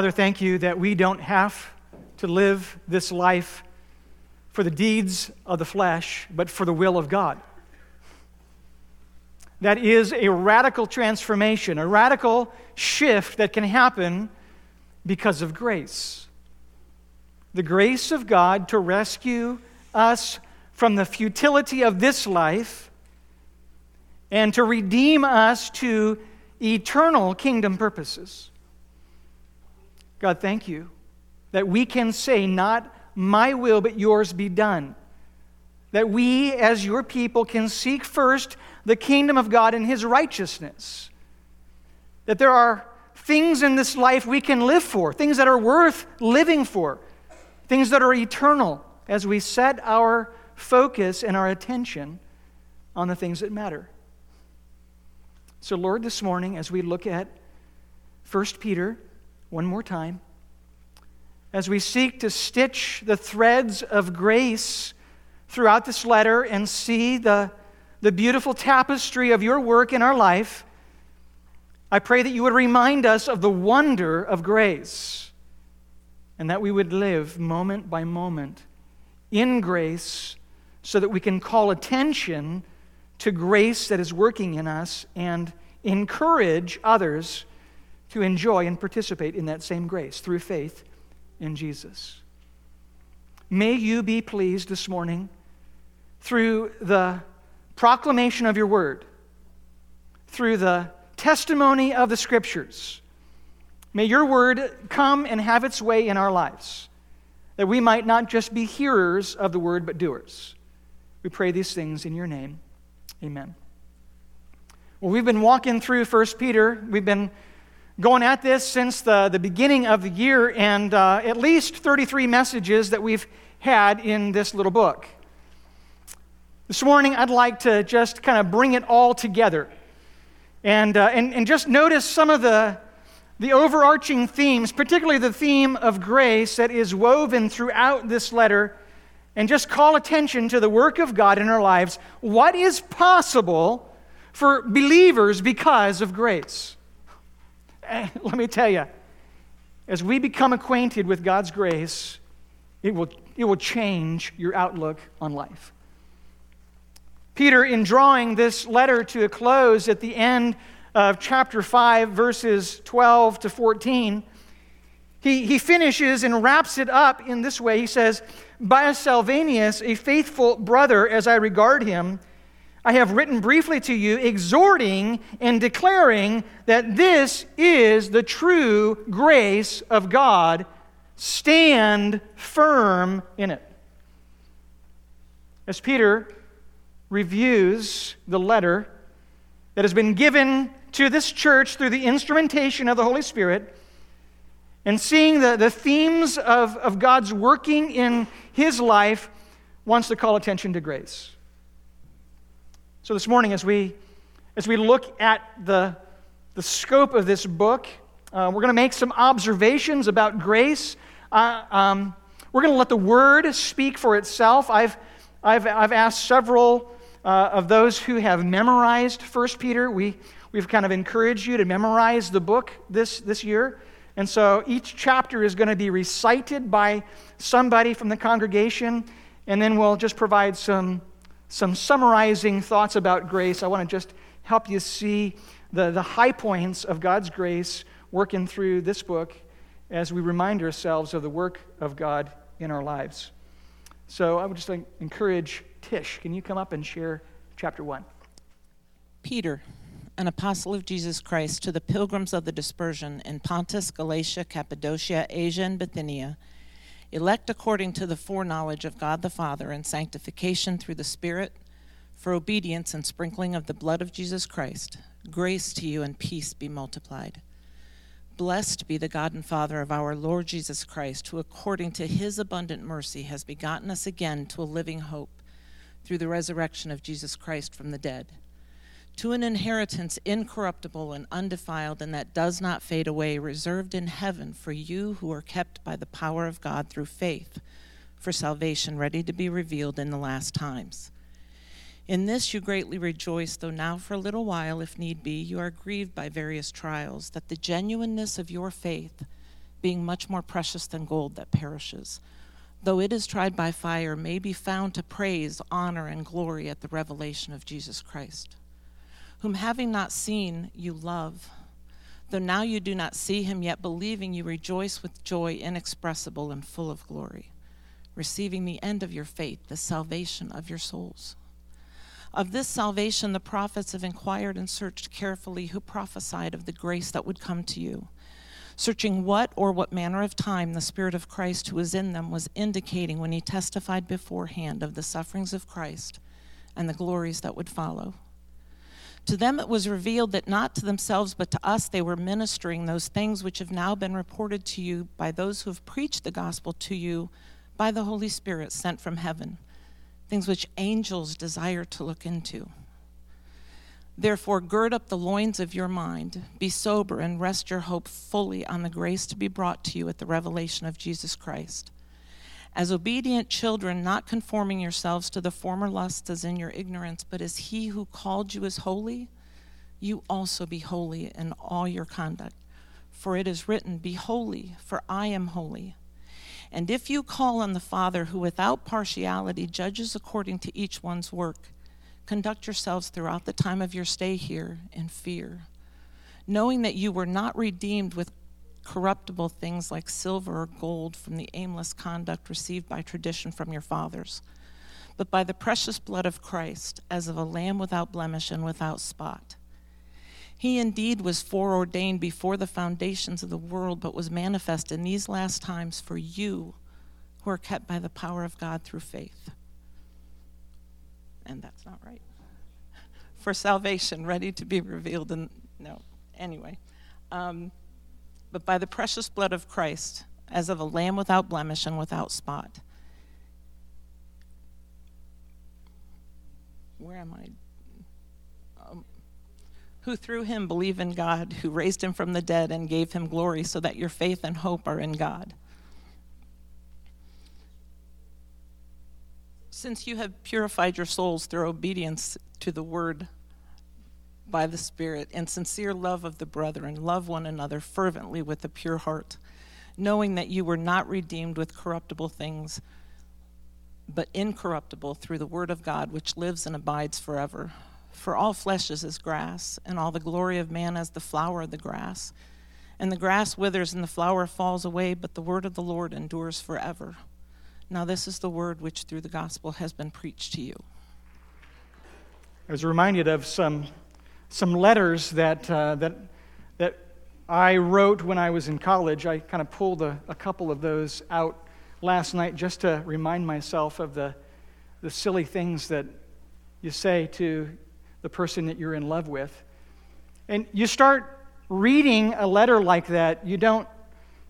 Father, thank you that we don't have to live this life for the deeds of the flesh, but for the will of God. That is a radical transformation, a radical shift that can happen because of grace. The grace of God to rescue us from the futility of this life and to redeem us to eternal kingdom purposes. God, thank you that we can say, Not my will, but yours be done. That we, as your people, can seek first the kingdom of God and his righteousness. That there are things in this life we can live for, things that are worth living for, things that are eternal as we set our focus and our attention on the things that matter. So, Lord, this morning, as we look at 1 Peter one more time, as we seek to stitch the threads of grace throughout this letter and see the, the beautiful tapestry of your work in our life, I pray that you would remind us of the wonder of grace and that we would live moment by moment in grace so that we can call attention to grace that is working in us and encourage others to enjoy and participate in that same grace through faith in Jesus. May you be pleased this morning through the proclamation of your word, through the testimony of the scriptures. May your word come and have its way in our lives, that we might not just be hearers of the word, but doers. We pray these things in your name. Amen. Well, we've been walking through 1 Peter. We've been going at this since the, the beginning of the year, and uh, at least 33 messages that we've had in this little book. This morning, I'd like to just kind of bring it all together and, uh, and, and just notice some of the, the overarching themes, particularly the theme of grace that is woven throughout this letter, and just call attention to the work of God in our lives. What is possible for believers because of grace? let me tell you, as we become acquainted with God's grace, it will, it will change your outlook on life. Peter, in drawing this letter to a close at the end of chapter 5, verses 12 to 14, he, he finishes and wraps it up in this way. He says, By Silvanus, a faithful brother as I regard him, I have written briefly to you, exhorting and declaring that this is the true grace of God. Stand firm in it. As Peter reviews the letter that has been given to this church through the instrumentation of the Holy Spirit, and seeing the, the themes of, of God's working in his life, wants to call attention to grace. So this morning, as we, as we look at the, the scope of this book, uh, we're going to make some observations about grace. Uh, um, we're going to let the word speak for itself. I've, I've, I've asked several uh, of those who have memorized 1 Peter. We, we've kind of encouraged you to memorize the book this, this year. And so each chapter is going to be recited by somebody from the congregation, and then we'll just provide some some summarizing thoughts about grace. I want to just help you see the, the high points of God's grace working through this book as we remind ourselves of the work of God in our lives. So I would just like, encourage Tish, can you come up and share chapter 1? Peter, an apostle of Jesus Christ, to the pilgrims of the dispersion in Pontus, Galatia, Cappadocia, Asia, and Bithynia elect according to the foreknowledge of God the Father and sanctification through the Spirit, for obedience and sprinkling of the blood of Jesus Christ, grace to you and peace be multiplied. Blessed be the God and Father of our Lord Jesus Christ, who according to his abundant mercy has begotten us again to a living hope through the resurrection of Jesus Christ from the dead to an inheritance incorruptible and undefiled, and that does not fade away, reserved in heaven for you who are kept by the power of God through faith, for salvation ready to be revealed in the last times. In this you greatly rejoice, though now for a little while, if need be, you are grieved by various trials, that the genuineness of your faith, being much more precious than gold that perishes, though it is tried by fire, may be found to praise, honor, and glory at the revelation of Jesus Christ, whom having not seen, you love. Though now you do not see him, yet believing you rejoice with joy inexpressible and full of glory, receiving the end of your faith, the salvation of your souls. Of this salvation, the prophets have inquired and searched carefully who prophesied of the grace that would come to you searching what or what manner of time the Spirit of Christ who was in them was indicating when he testified beforehand of the sufferings of Christ and the glories that would follow. To them it was revealed that not to themselves but to us they were ministering those things which have now been reported to you by those who have preached the gospel to you by the Holy Spirit sent from heaven, things which angels desire to look into. Therefore, gird up the loins of your mind, be sober, and rest your hope fully on the grace to be brought to you at the revelation of Jesus Christ. As obedient children, not conforming yourselves to the former lusts as in your ignorance, but as he who called you is holy, you also be holy in all your conduct. For it is written, Be holy, for I am holy. And if you call on the Father, who without partiality judges according to each one's work, Conduct yourselves throughout the time of your stay here in fear, knowing that you were not redeemed with corruptible things like silver or gold from the aimless conduct received by tradition from your fathers, but by the precious blood of Christ, as of a lamb without blemish and without spot. He indeed was foreordained before the foundations of the world, but was manifest in these last times for you who are kept by the power of God through faith and that's not right. For salvation, ready to be revealed. And no, anyway. Um, but by the precious blood of Christ, as of a lamb without blemish and without spot. Where am I? Um, who through him believe in God, who raised him from the dead and gave him glory, so that your faith and hope are in God. Since you have purified your souls through obedience to the word by the Spirit and sincere love of the brethren, love one another fervently with a pure heart, knowing that you were not redeemed with corruptible things, but incorruptible through the word of God, which lives and abides forever. For all flesh is as grass, and all the glory of man as the flower of the grass. And the grass withers and the flower falls away, but the word of the Lord endures forever. Now, this is the word which through the gospel has been preached to you. I was reminded of some, some letters that, uh, that, that I wrote when I was in college. I kind of pulled a, a couple of those out last night just to remind myself of the, the silly things that you say to the person that you're in love with. And you start reading a letter like that, you don't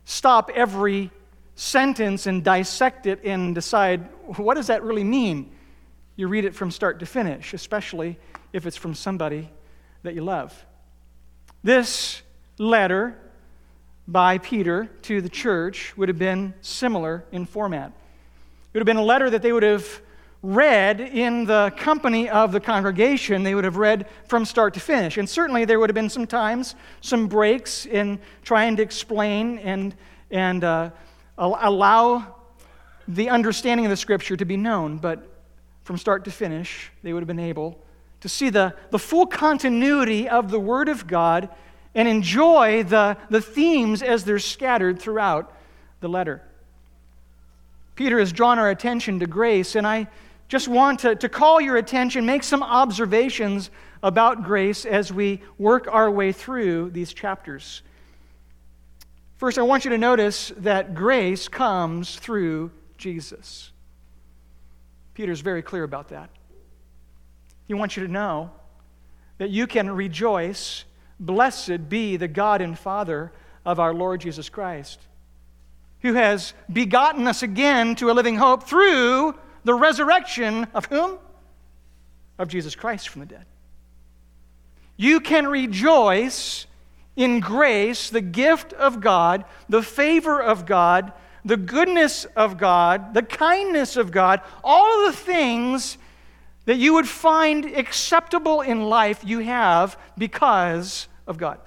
stop every sentence and dissect it and decide what does that really mean? You read it from start to finish, especially if it's from somebody that you love. This letter by Peter to the church would have been similar in format. It would have been a letter that they would have read in the company of the congregation. They would have read from start to finish. And certainly there would have been some times, some breaks in trying to explain and, and uh, allow the understanding of the scripture to be known, but from start to finish, they would have been able to see the, the full continuity of the Word of God and enjoy the, the themes as they're scattered throughout the letter. Peter has drawn our attention to grace, and I just want to, to call your attention, make some observations about grace as we work our way through these chapters. First, I want you to notice that grace comes through Jesus. Peter's very clear about that. He wants you to know that you can rejoice. Blessed be the God and Father of our Lord Jesus Christ, who has begotten us again to a living hope through the resurrection of whom? Of Jesus Christ from the dead. You can rejoice in grace, the gift of God, the favor of God, the goodness of God, the kindness of God, all of the things that you would find acceptable in life you have because of God.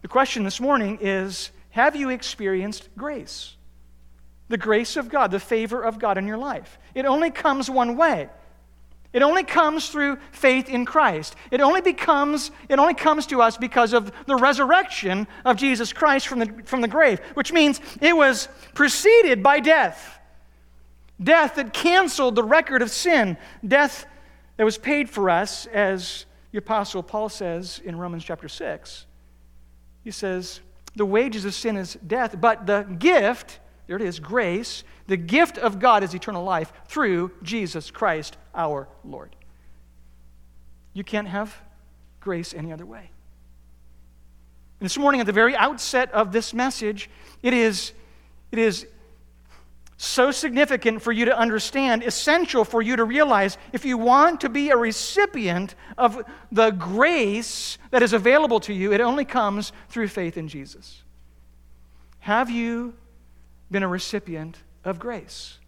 The question this morning is Have you experienced grace? The grace of God, the favor of God in your life. It only comes one way. It only comes through faith in Christ. It only becomes, it only comes to us because of the resurrection of Jesus Christ from the, from the grave, which means it was preceded by death. Death that canceled the record of sin. Death that was paid for us, as the Apostle Paul says in Romans chapter 6. He says, The wages of sin is death, but the gift, there it is, grace, the gift of God is eternal life through Jesus Christ our Lord. You can't have grace any other way. And this morning, at the very outset of this message, it is, it is so significant for you to understand, essential for you to realize if you want to be a recipient of the grace that is available to you, it only comes through faith in Jesus. Have you been a recipient of grace?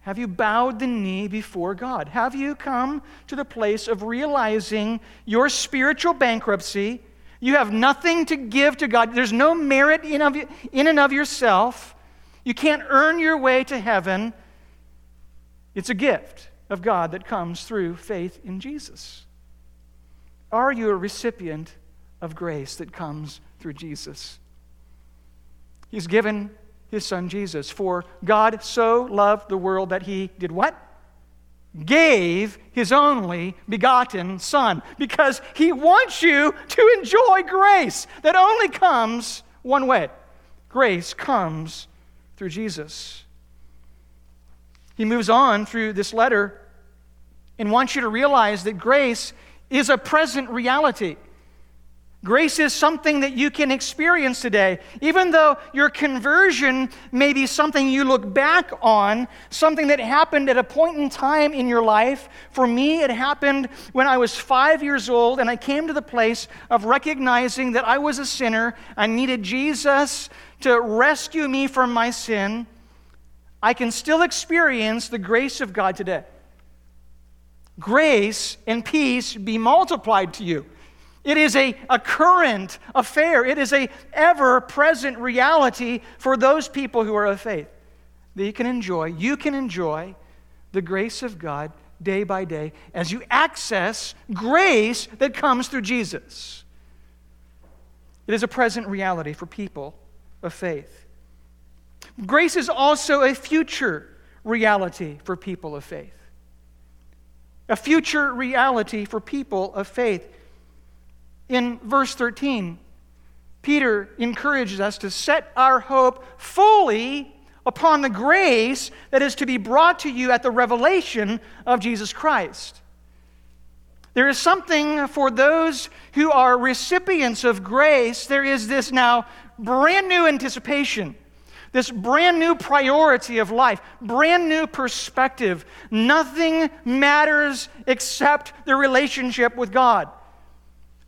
Have you bowed the knee before God? Have you come to the place of realizing your spiritual bankruptcy? You have nothing to give to God. There's no merit in, of, in and of yourself. You can't earn your way to heaven. It's a gift of God that comes through faith in Jesus. Are you a recipient of grace that comes through Jesus? He's given his son Jesus. For God so loved the world that he did what? Gave his only begotten son because he wants you to enjoy grace that only comes one way. Grace comes through Jesus. He moves on through this letter and wants you to realize that grace is a present reality. Grace is something that you can experience today. Even though your conversion may be something you look back on, something that happened at a point in time in your life. For me, it happened when I was five years old and I came to the place of recognizing that I was a sinner. I needed Jesus to rescue me from my sin. I can still experience the grace of God today. Grace and peace be multiplied to you. It is a, a current affair. It is a ever-present reality for those people who are of faith that you can enjoy. You can enjoy the grace of God day by day as you access grace that comes through Jesus. It is a present reality for people of faith. Grace is also a future reality for people of faith. A future reality for people of faith in verse 13, Peter encourages us to set our hope fully upon the grace that is to be brought to you at the revelation of Jesus Christ. There is something for those who are recipients of grace, there is this now brand new anticipation, this brand new priority of life, brand new perspective. Nothing matters except the relationship with God.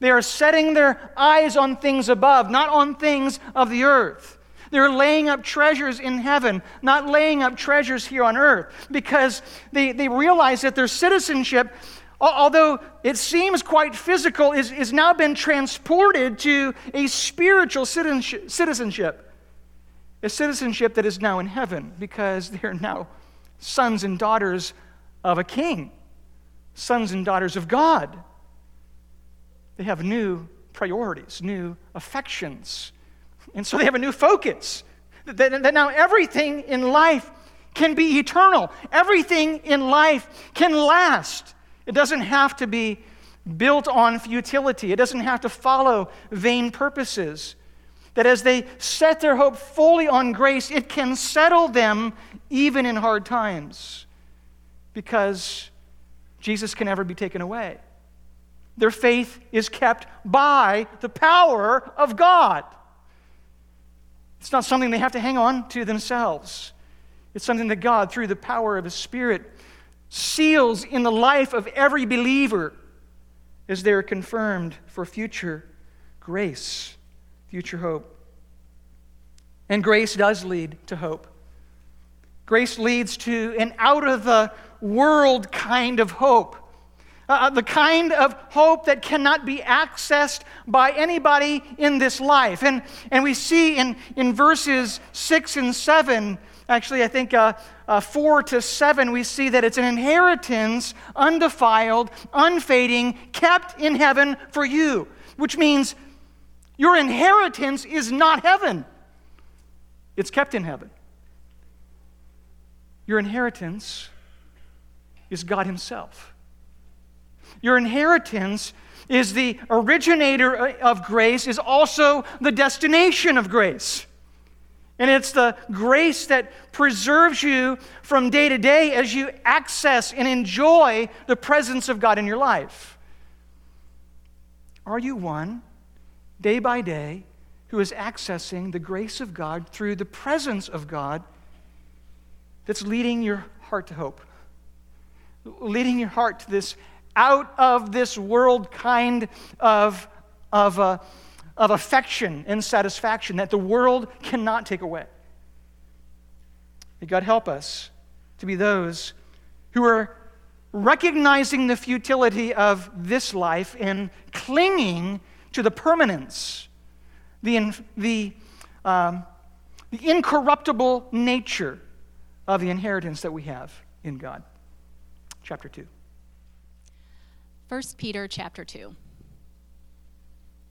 They are setting their eyes on things above, not on things of the earth. They're laying up treasures in heaven, not laying up treasures here on earth, because they, they realize that their citizenship, although it seems quite physical, is, is now been transported to a spiritual citizenship. A citizenship that is now in heaven, because they're now sons and daughters of a king, sons and daughters of God. They have new priorities, new affections. And so they have a new focus. That, that now everything in life can be eternal, everything in life can last. It doesn't have to be built on futility, it doesn't have to follow vain purposes. That as they set their hope fully on grace, it can settle them even in hard times because Jesus can never be taken away. Their faith is kept by the power of God. It's not something they have to hang on to themselves. It's something that God, through the power of His Spirit, seals in the life of every believer as they're confirmed for future grace, future hope. And grace does lead to hope. Grace leads to an out of the world kind of hope Uh, the kind of hope that cannot be accessed by anybody in this life. And, and we see in, in verses 6 and 7, actually, I think uh, uh, 4 to 7, we see that it's an inheritance, undefiled, unfading, kept in heaven for you, which means your inheritance is not heaven, it's kept in heaven. Your inheritance is God Himself. Your inheritance is the originator of grace, is also the destination of grace. And it's the grace that preserves you from day to day as you access and enjoy the presence of God in your life. Are you one, day by day, who is accessing the grace of God through the presence of God that's leading your heart to hope? Leading your heart to this out of this world kind of, of uh, of affection and satisfaction that the world cannot take away. May God help us to be those who are recognizing the futility of this life and clinging to the permanence, the, the, um, the incorruptible nature of the inheritance that we have in God. Chapter 2. 1 Peter chapter 2.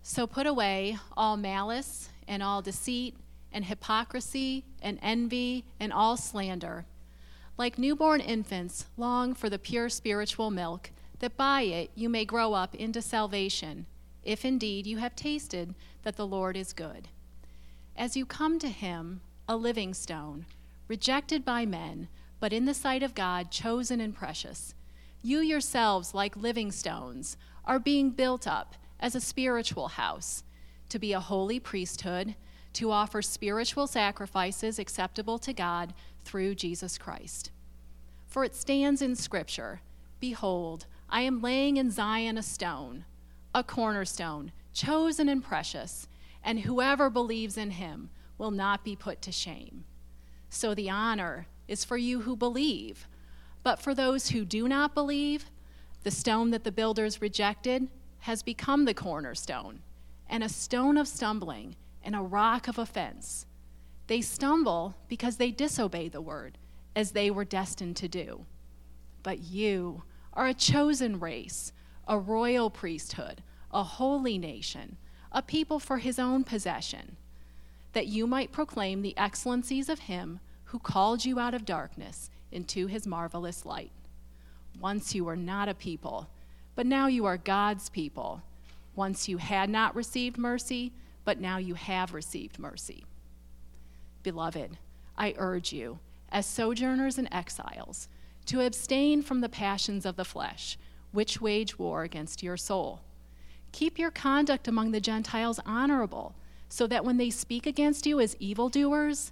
So put away all malice and all deceit and hypocrisy and envy and all slander. Like newborn infants, long for the pure spiritual milk, that by it you may grow up into salvation, if indeed you have tasted that the Lord is good. As you come to him, a living stone, rejected by men, but in the sight of God chosen and precious, you yourselves, like living stones, are being built up as a spiritual house, to be a holy priesthood, to offer spiritual sacrifices acceptable to God through Jesus Christ. For it stands in Scripture Behold, I am laying in Zion a stone, a cornerstone, chosen and precious, and whoever believes in him will not be put to shame. So the honor is for you who believe. But for those who do not believe, the stone that the builders rejected has become the cornerstone, and a stone of stumbling, and a rock of offense. They stumble because they disobey the word, as they were destined to do. But you are a chosen race, a royal priesthood, a holy nation, a people for his own possession, that you might proclaim the excellencies of him who called you out of darkness into his marvelous light. Once you were not a people, but now you are God's people. Once you had not received mercy, but now you have received mercy. Beloved, I urge you, as sojourners and exiles, to abstain from the passions of the flesh, which wage war against your soul. Keep your conduct among the Gentiles honorable, so that when they speak against you as evildoers,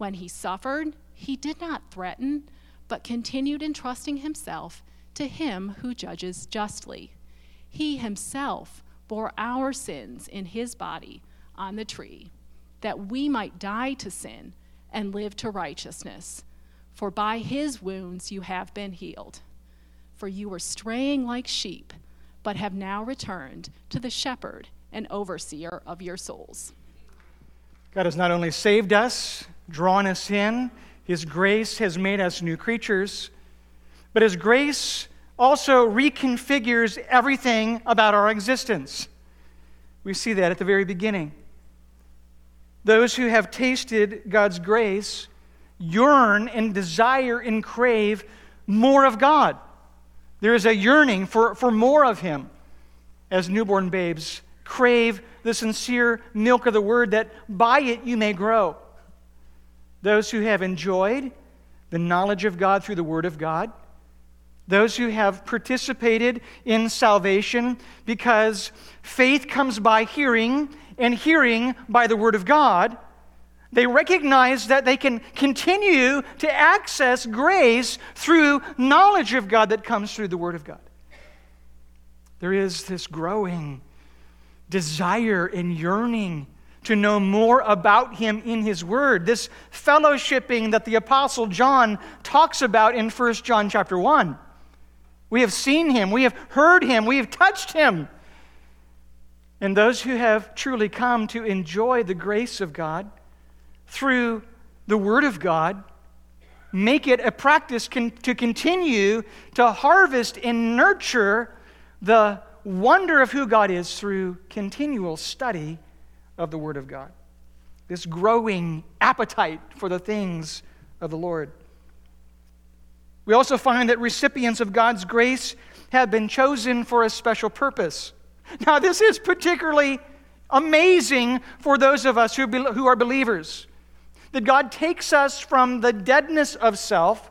When he suffered, he did not threaten, but continued entrusting himself to him who judges justly. He himself bore our sins in his body on the tree, that we might die to sin and live to righteousness. For by his wounds you have been healed. For you were straying like sheep, but have now returned to the shepherd and overseer of your souls. God has not only saved us, drawn us in, His grace has made us new creatures, but His grace also reconfigures everything about our existence. We see that at the very beginning. Those who have tasted God's grace yearn and desire and crave more of God. There is a yearning for, for more of Him as newborn babes crave the sincere milk of the word that by it you may grow. Those who have enjoyed the knowledge of God through the word of God those who have participated in salvation because faith comes by hearing and hearing by the Word of God. They recognize that they can continue to access grace through knowledge of God that comes through the Word of God. There is this growing desire and yearning to know more about him in his word. This fellowshipping that the apostle john talks about in 1 john chapter 1 we have seen him, we have heard him, we have touched him. And those who have truly come to enjoy the grace of God through the Word of God make it a practice con- to continue to harvest and nurture the wonder of who God is through continual study of the Word of God. This growing appetite for the things of the Lord. We also find that recipients of God's grace have been chosen for a special purpose. Now, this is particularly amazing for those of us who, be, who are believers. That God takes us from the deadness of self,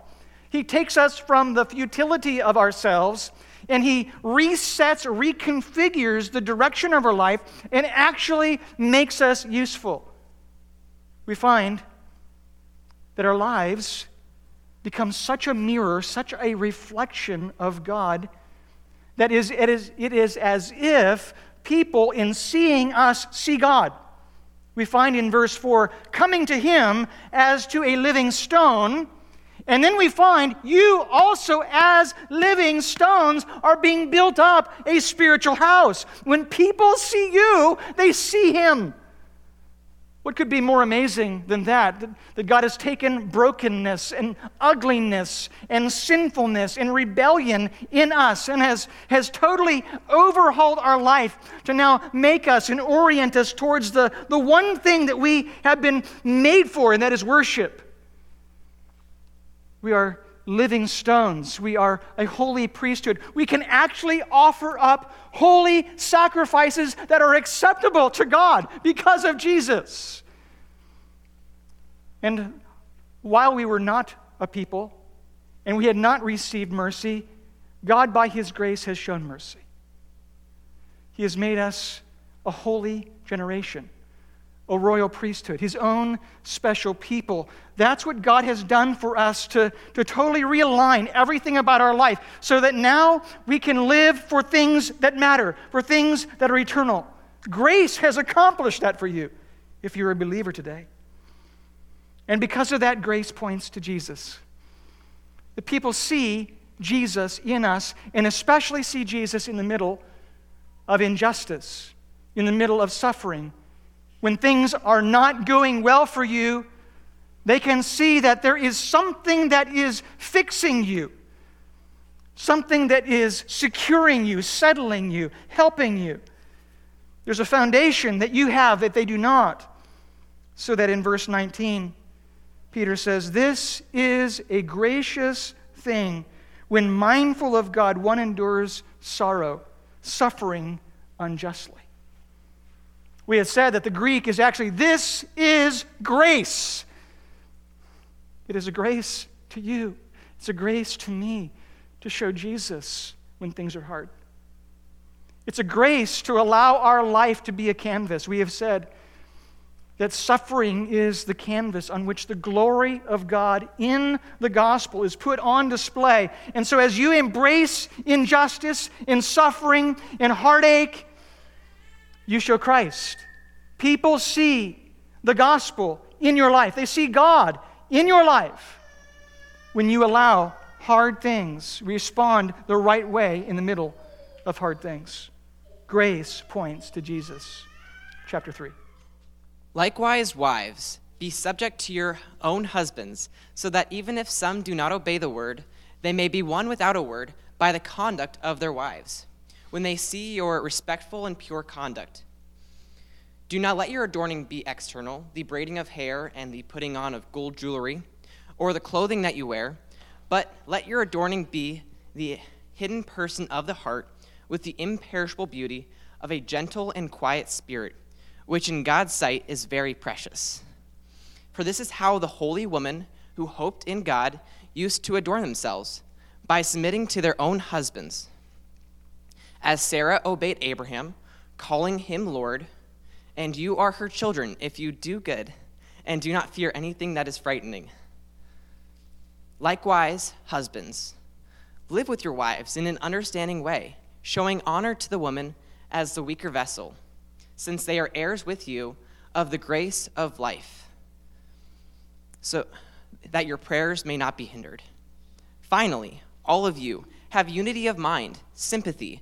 He takes us from the futility of ourselves, and He resets, reconfigures the direction of our life, and actually makes us useful. We find that our lives become such a mirror, such a reflection of God, that is, it, is, it is as if people, in seeing us, see God. We find in verse 4 coming to him as to a living stone. And then we find you also, as living stones, are being built up a spiritual house. When people see you, they see him. What could be more amazing than that? That God has taken brokenness and ugliness and sinfulness and rebellion in us and has, has totally overhauled our life to now make us and orient us towards the, the one thing that we have been made for, and that is worship. We are living stones. We are a holy priesthood. We can actually offer up holy sacrifices that are acceptable to God because of Jesus. And while we were not a people and we had not received mercy, God, by His grace, has shown mercy. He has made us a holy generation a royal priesthood, his own special people. That's what God has done for us to, to totally realign everything about our life so that now we can live for things that matter, for things that are eternal. Grace has accomplished that for you if you're a believer today. And because of that, grace points to Jesus. The people see Jesus in us, and especially see Jesus in the middle of injustice, in the middle of suffering when things are not going well for you, they can see that there is something that is fixing you, something that is securing you, settling you, helping you. There's a foundation that you have that they do not. So that in verse 19, Peter says, This is a gracious thing when mindful of God, one endures sorrow, suffering unjustly we had said that the Greek is actually, this is grace. It is a grace to you, it's a grace to me to show Jesus when things are hard. It's a grace to allow our life to be a canvas. We have said that suffering is the canvas on which the glory of God in the gospel is put on display. And so, as you embrace injustice, in suffering, in heartache, you show Christ. People see the gospel in your life, they see God in your life when you allow hard things, respond the right way in the middle of hard things. Grace points to Jesus. Chapter 3. Likewise, wives, be subject to your own husbands, so that even if some do not obey the word, they may be won without a word by the conduct of their wives, when they see your respectful and pure conduct. Do not let your adorning be external, the braiding of hair and the putting on of gold jewelry, or the clothing that you wear, but let your adorning be the hidden person of the heart, with the imperishable beauty of a gentle and quiet spirit which in God's sight is very precious. For this is how the holy women who hoped in God used to adorn themselves, by submitting to their own husbands. As Sarah obeyed Abraham, calling him Lord, and you are her children if you do good and do not fear anything that is frightening. Likewise, husbands, live with your wives in an understanding way, showing honor to the woman as the weaker vessel since they are heirs with you of the grace of life, so that your prayers may not be hindered. Finally, all of you have unity of mind, sympathy,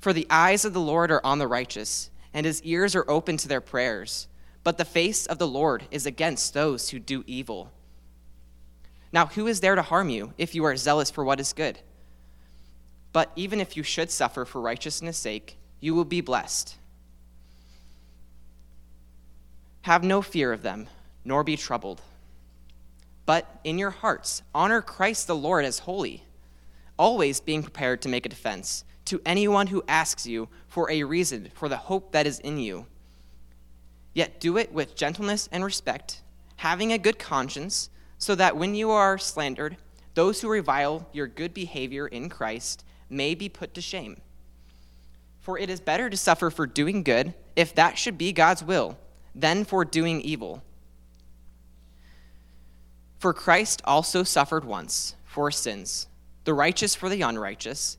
For the eyes of the Lord are on the righteous, and his ears are open to their prayers. But the face of the Lord is against those who do evil. Now, who is there to harm you if you are zealous for what is good? But even if you should suffer for righteousness' sake, you will be blessed. Have no fear of them, nor be troubled. But in your hearts, honor Christ the Lord as holy, always being prepared to make a defense to anyone who asks you for a reason for the hope that is in you. Yet do it with gentleness and respect, having a good conscience, so that when you are slandered, those who revile your good behavior in Christ may be put to shame. For it is better to suffer for doing good, if that should be God's will than for doing evil. For Christ also suffered once for sins, the righteous for the unrighteous,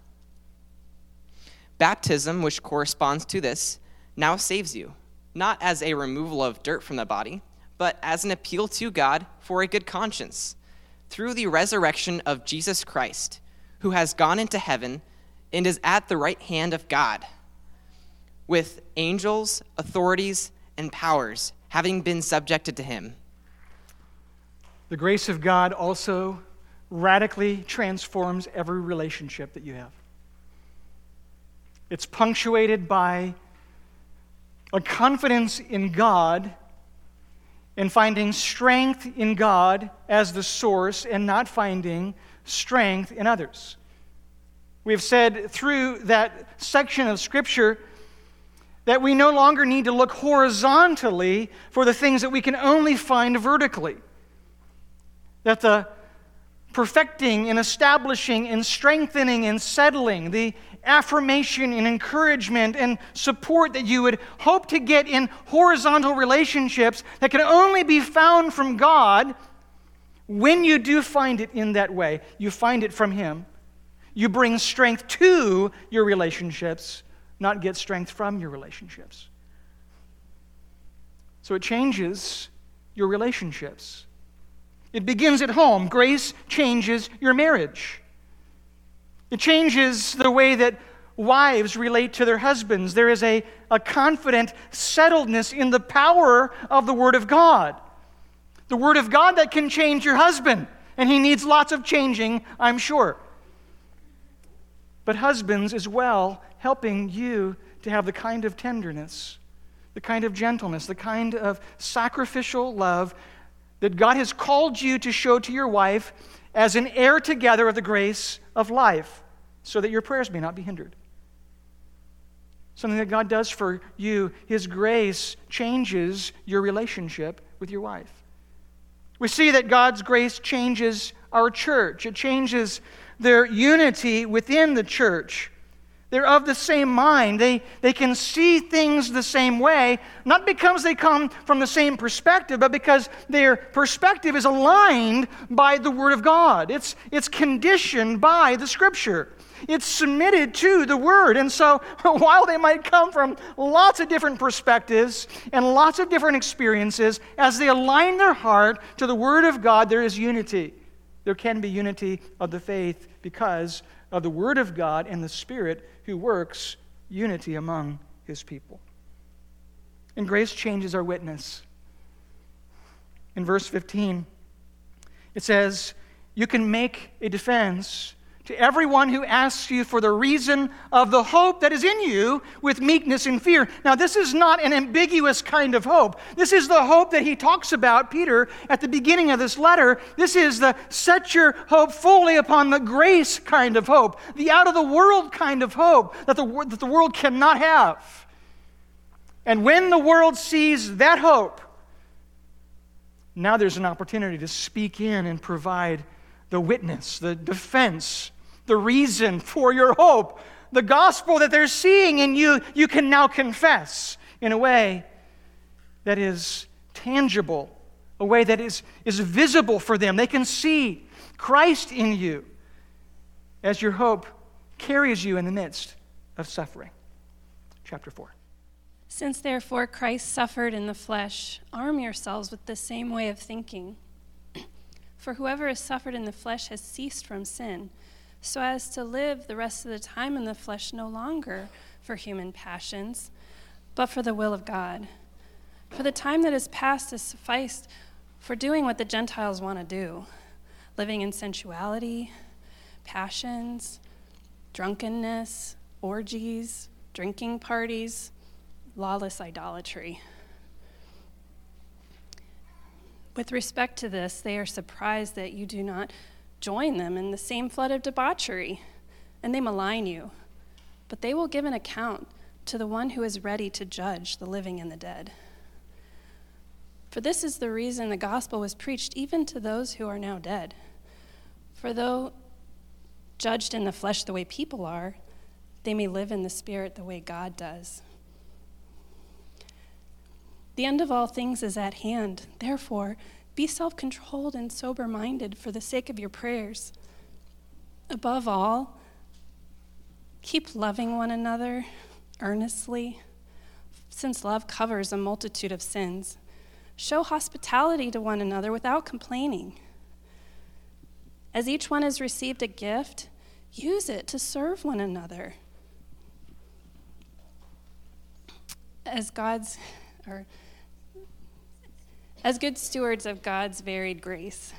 Baptism, which corresponds to this, now saves you, not as a removal of dirt from the body, but as an appeal to God for a good conscience, through the resurrection of Jesus Christ, who has gone into heaven and is at the right hand of God, with angels, authorities, and powers having been subjected to him. The grace of God also radically transforms every relationship that you have. It's punctuated by a confidence in God and finding strength in God as the source and not finding strength in others. We've said through that section of Scripture that we no longer need to look horizontally for the things that we can only find vertically. That the perfecting and establishing and strengthening and settling, the affirmation and encouragement and support that you would hope to get in horizontal relationships that can only be found from God, when you do find it in that way, you find it from Him. You bring strength to your relationships, not get strength from your relationships. So it changes your relationships. It begins at home. Grace changes your marriage. It changes the way that wives relate to their husbands. There is a, a confident settledness in the power of the Word of God. The Word of God that can change your husband, and he needs lots of changing, I'm sure. But husbands as well, helping you to have the kind of tenderness, the kind of gentleness, the kind of sacrificial love that God has called you to show to your wife as an heir together of the grace of life, so that your prayers may not be hindered. Something that God does for you, His grace changes your relationship with your wife. We see that God's grace changes our church, it changes their unity within the church. They're of the same mind. They, they can see things the same way, not because they come from the same perspective, but because their perspective is aligned by the Word of God. It's, it's conditioned by the Scripture. It's submitted to the Word. And so, while they might come from lots of different perspectives and lots of different experiences, as they align their heart to the Word of God, there is unity. There can be unity of the faith because of the Word of God and the Spirit who works unity among his people. And grace changes our witness. In verse 15, it says, You can make a defense to everyone who asks you for the reason of the hope that is in you with meekness and fear. Now, this is not an ambiguous kind of hope. This is the hope that he talks about, Peter, at the beginning of this letter. This is the set your hope fully upon the grace kind of hope, the out of the world kind of hope that the, that the world cannot have. And when the world sees that hope, now there's an opportunity to speak in and provide the witness, the defense, the reason for your hope. The gospel that they're seeing in you, you can now confess in a way that is tangible, a way that is, is visible for them. They can see Christ in you as your hope carries you in the midst of suffering. Chapter 4. Since therefore Christ suffered in the flesh, arm yourselves with the same way of thinking. For whoever has suffered in the flesh has ceased from sin, so as to live the rest of the time in the flesh no longer for human passions, but for the will of God. For the time that is past has sufficed for doing what the Gentiles want to do living in sensuality, passions, drunkenness, orgies, drinking parties, lawless idolatry. With respect to this, they are surprised that you do not join them in the same flood of debauchery, and they malign you. But they will give an account to the one who is ready to judge the living and the dead. For this is the reason the gospel was preached even to those who are now dead. For though judged in the flesh the way people are, they may live in the spirit the way God does. The end of all things is at hand. Therefore, be self controlled and sober minded for the sake of your prayers. Above all, keep loving one another earnestly, since love covers a multitude of sins. Show hospitality to one another without complaining. As each one has received a gift, use it to serve one another. As God's, or as good stewards of God's varied grace.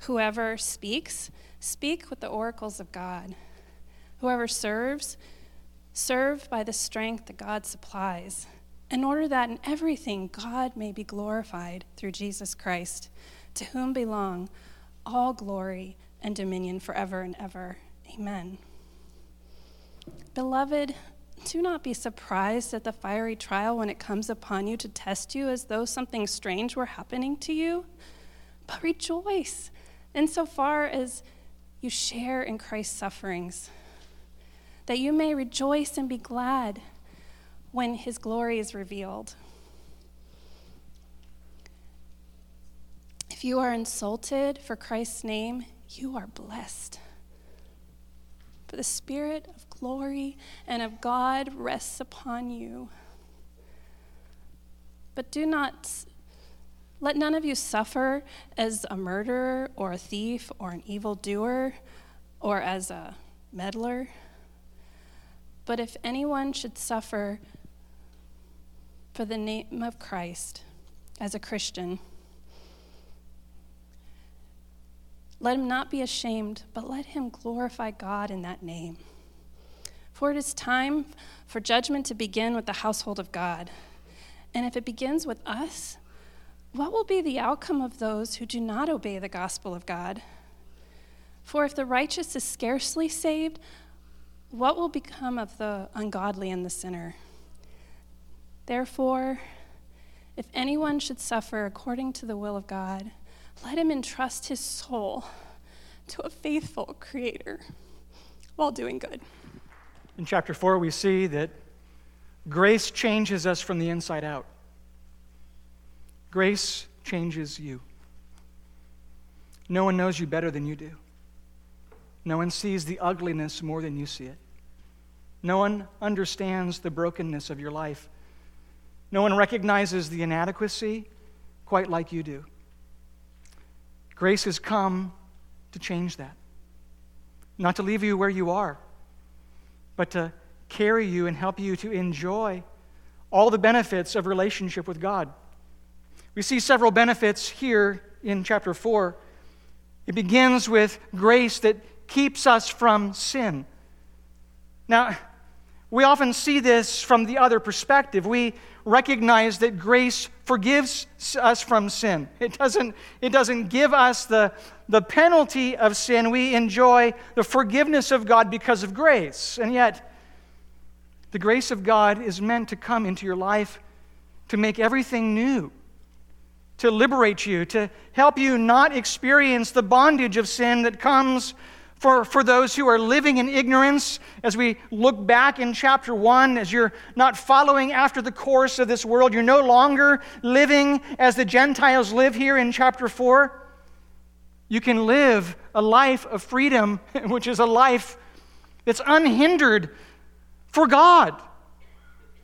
Whoever speaks, speak with the oracles of God. Whoever serves, serve by the strength that God supplies, in order that in everything God may be glorified through Jesus Christ, to whom belong all glory and dominion forever and ever. Amen. Beloved, do not be surprised at the fiery trial when it comes upon you to test you as though something strange were happening to you, but rejoice insofar as you share in Christ's sufferings, that you may rejoice and be glad when his glory is revealed. If you are insulted for Christ's name, you are blessed. For the Spirit of glory and of God rests upon you. But do not Let none of you suffer as a murderer or a thief or an evildoer or as a meddler. But if anyone should suffer for the name of Christ as a Christian, let him not be ashamed, but let him glorify God in that name. For it is time for judgment to begin with the household of God. And if it begins with us, what will be the outcome of those who do not obey the gospel of God? For if the righteous is scarcely saved, what will become of the ungodly and the sinner? Therefore, if anyone should suffer according to the will of God, let him entrust his soul to a faithful Creator while doing good. In chapter 4, we see that grace changes us from the inside out. Grace changes you. No one knows you better than you do. No one sees the ugliness more than you see it. No one understands the brokenness of your life. No one recognizes the inadequacy quite like you do. Grace has come to change that. Not to leave you where you are, but to carry you and help you to enjoy all the benefits of relationship with God. We see several benefits here in chapter 4. It begins with grace that keeps us from sin. Now, we often see this from the other perspective. We recognize that grace forgives us from sin. It doesn't, it doesn't give us the, the penalty of sin. We enjoy the forgiveness of God because of grace. And yet, the grace of God is meant to come into your life to make everything new, to liberate you, to help you not experience the bondage of sin that comes for, for those who are living in ignorance, as we look back in chapter 1, as you're not following after the course of this world, you're no longer living as the Gentiles live here in chapter 4. You can live a life of freedom, which is a life that's unhindered for God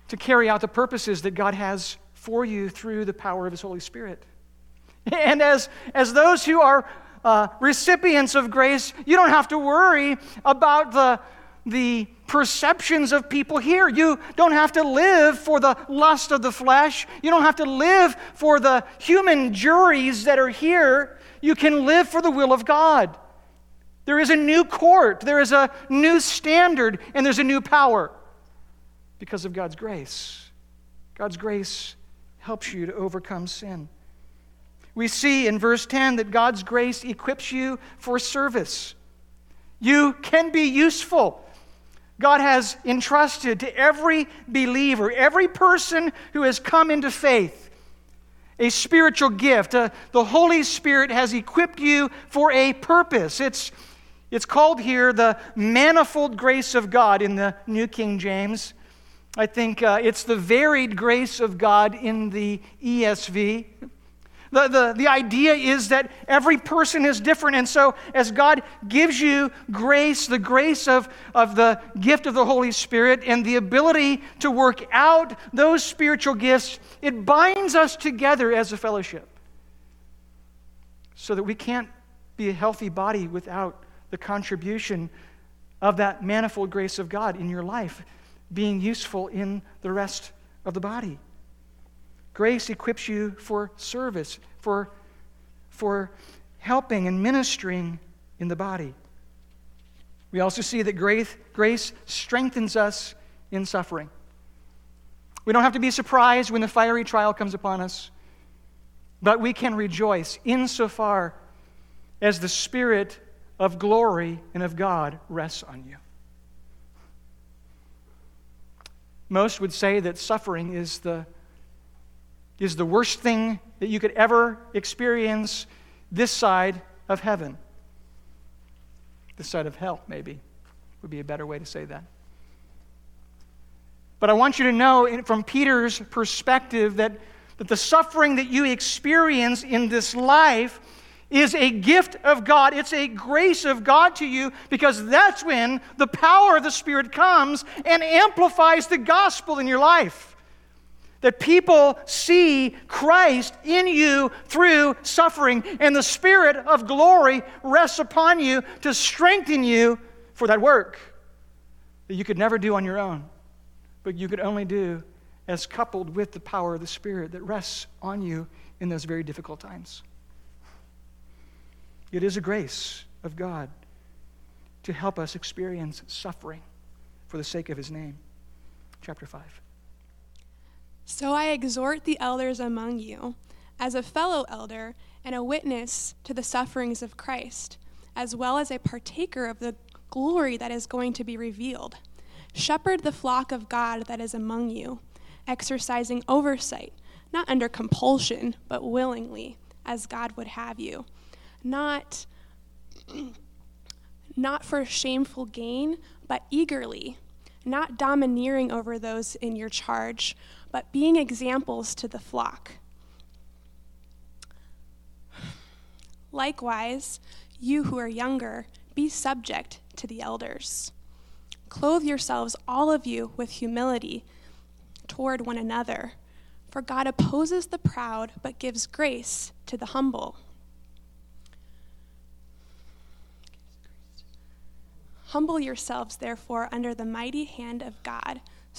to carry out the purposes that God has for you through the power of His Holy Spirit. And as, as those who are uh, recipients of grace, you don't have to worry about the, the perceptions of people here. You don't have to live for the lust of the flesh. You don't have to live for the human juries that are here. You can live for the will of God. There is a new court, there is a new standard, and there's a new power because of God's grace. God's grace helps you to overcome sin. We see in verse 10 that God's grace equips you for service. You can be useful. God has entrusted to every believer, every person who has come into faith, a spiritual gift. Uh, the Holy Spirit has equipped you for a purpose. It's, it's called here the manifold grace of God in the New King James. I think uh, it's the varied grace of God in the ESV. The, the, the idea is that every person is different. And so, as God gives you grace, the grace of, of the gift of the Holy Spirit, and the ability to work out those spiritual gifts, it binds us together as a fellowship so that we can't be a healthy body without the contribution of that manifold grace of God in your life being useful in the rest of the body. Grace equips you for service, for, for helping and ministering in the body. We also see that grace, grace strengthens us in suffering. We don't have to be surprised when the fiery trial comes upon us, but we can rejoice insofar as the Spirit of glory and of God rests on you. Most would say that suffering is the is the worst thing that you could ever experience this side of heaven. This side of hell, maybe, would be a better way to say that. But I want you to know from Peter's perspective that, that the suffering that you experience in this life is a gift of God. It's a grace of God to you because that's when the power of the Spirit comes and amplifies the gospel in your life. That people see Christ in you through suffering, and the Spirit of glory rests upon you to strengthen you for that work that you could never do on your own, but you could only do as coupled with the power of the Spirit that rests on you in those very difficult times. It is a grace of God to help us experience suffering for the sake of His name. Chapter 5. So I exhort the elders among you, as a fellow elder and a witness to the sufferings of Christ, as well as a partaker of the glory that is going to be revealed. Shepherd the flock of God that is among you, exercising oversight, not under compulsion, but willingly, as God would have you. Not, not for shameful gain, but eagerly, not domineering over those in your charge but being examples to the flock. Likewise, you who are younger, be subject to the elders. Clothe yourselves, all of you, with humility toward one another, for God opposes the proud, but gives grace to the humble. Humble yourselves, therefore, under the mighty hand of God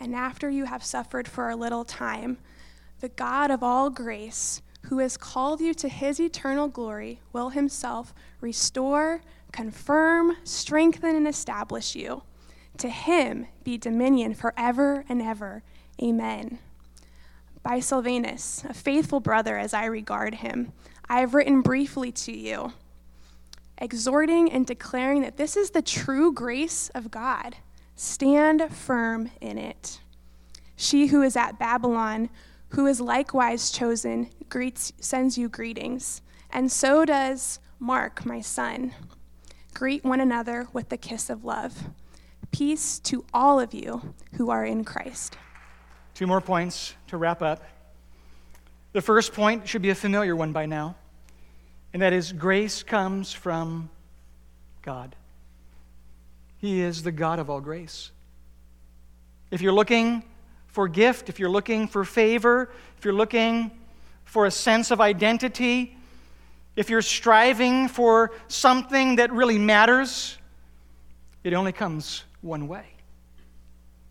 And after you have suffered for a little time, the God of all grace, who has called you to his eternal glory, will himself restore, confirm, strengthen, and establish you. To him be dominion forever and ever. Amen. By Silvanus, a faithful brother as I regard him, I have written briefly to you, exhorting and declaring that this is the true grace of God Stand firm in it. She who is at Babylon, who is likewise chosen, greets, sends you greetings, and so does Mark, my son. Greet one another with the kiss of love. Peace to all of you who are in Christ. Two more points to wrap up. The first point should be a familiar one by now, and that is grace comes from God. He is the God of all grace. If you're looking for gift, if you're looking for favor, if you're looking for a sense of identity, if you're striving for something that really matters, it only comes one way.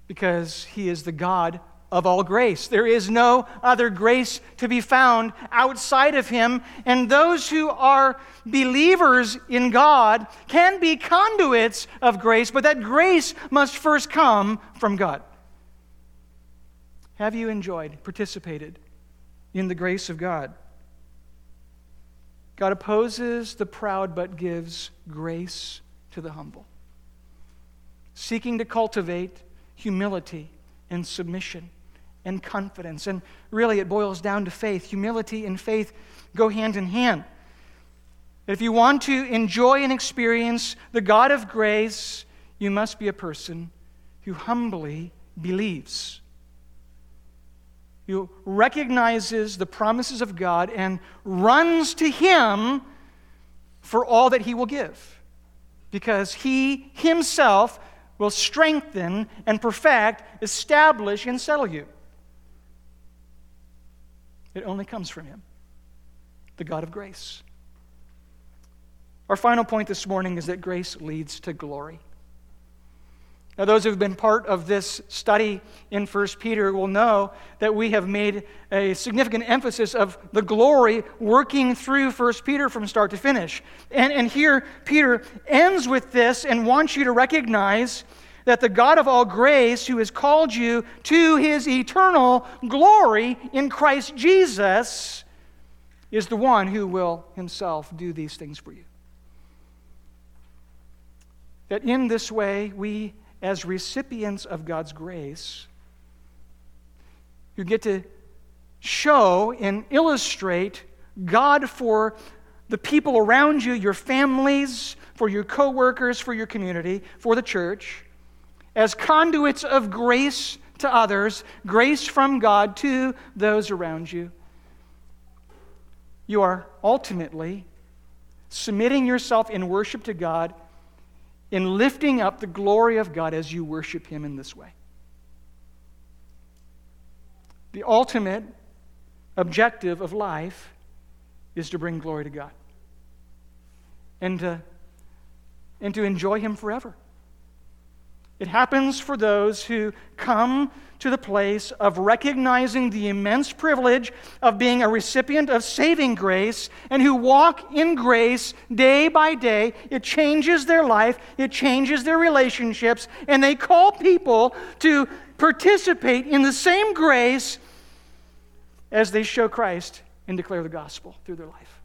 Because He is the God of all grace. There is no other grace to be found outside of Him. And those who are believers in God can be conduits of grace, but that grace must first come from God. Have you enjoyed, participated in the grace of God? God opposes the proud but gives grace to the humble, seeking to cultivate humility and submission and confidence. And really, it boils down to faith. Humility and faith go hand in hand. If you want to enjoy and experience the God of grace, you must be a person who humbly believes, who recognizes the promises of God and runs to Him for all that He will give. Because He Himself will strengthen and perfect, establish, and settle you. It only comes from Him, the God of grace. Our final point this morning is that grace leads to glory. Now, those who have been part of this study in 1 Peter will know that we have made a significant emphasis of the glory working through 1 Peter from start to finish. And, and here, Peter ends with this and wants you to recognize that the God of all grace, who has called you to his eternal glory in Christ Jesus, is the one who will himself do these things for you. That in this way, we, as recipients of God's grace, who get to show and illustrate God for the people around you, your families, for your coworkers, for your community, for the church, as conduits of grace to others, grace from God to those around you. You are ultimately submitting yourself in worship to God, in lifting up the glory of God as you worship Him in this way. The ultimate objective of life is to bring glory to God and to, and to enjoy Him forever. It happens for those who come to the place of recognizing the immense privilege of being a recipient of saving grace and who walk in grace day by day. It changes their life, it changes their relationships, and they call people to participate in the same grace as they show Christ and declare the gospel through their life.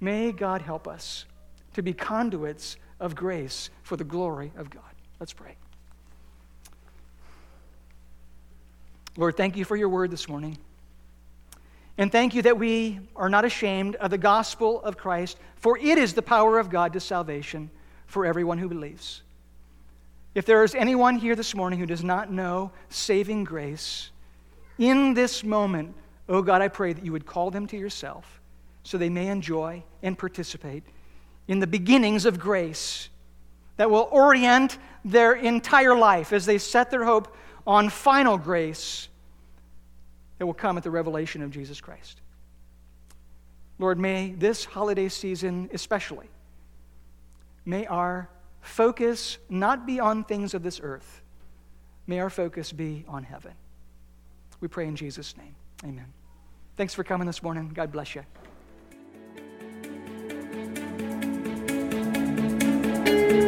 May God help us to be conduits of grace for the glory of God. Let's pray. Lord, thank you for your word this morning. And thank you that we are not ashamed of the gospel of Christ, for it is the power of God to salvation for everyone who believes. If there is anyone here this morning who does not know saving grace, in this moment, oh God, I pray that you would call them to yourself so they may enjoy and participate in the beginnings of grace that will orient their entire life as they set their hope on final grace that will come at the revelation of Jesus Christ. Lord, may this holiday season especially, may our focus not be on things of this earth. May our focus be on heaven. We pray in Jesus' name. Amen. Thanks for coming this morning. God bless you. you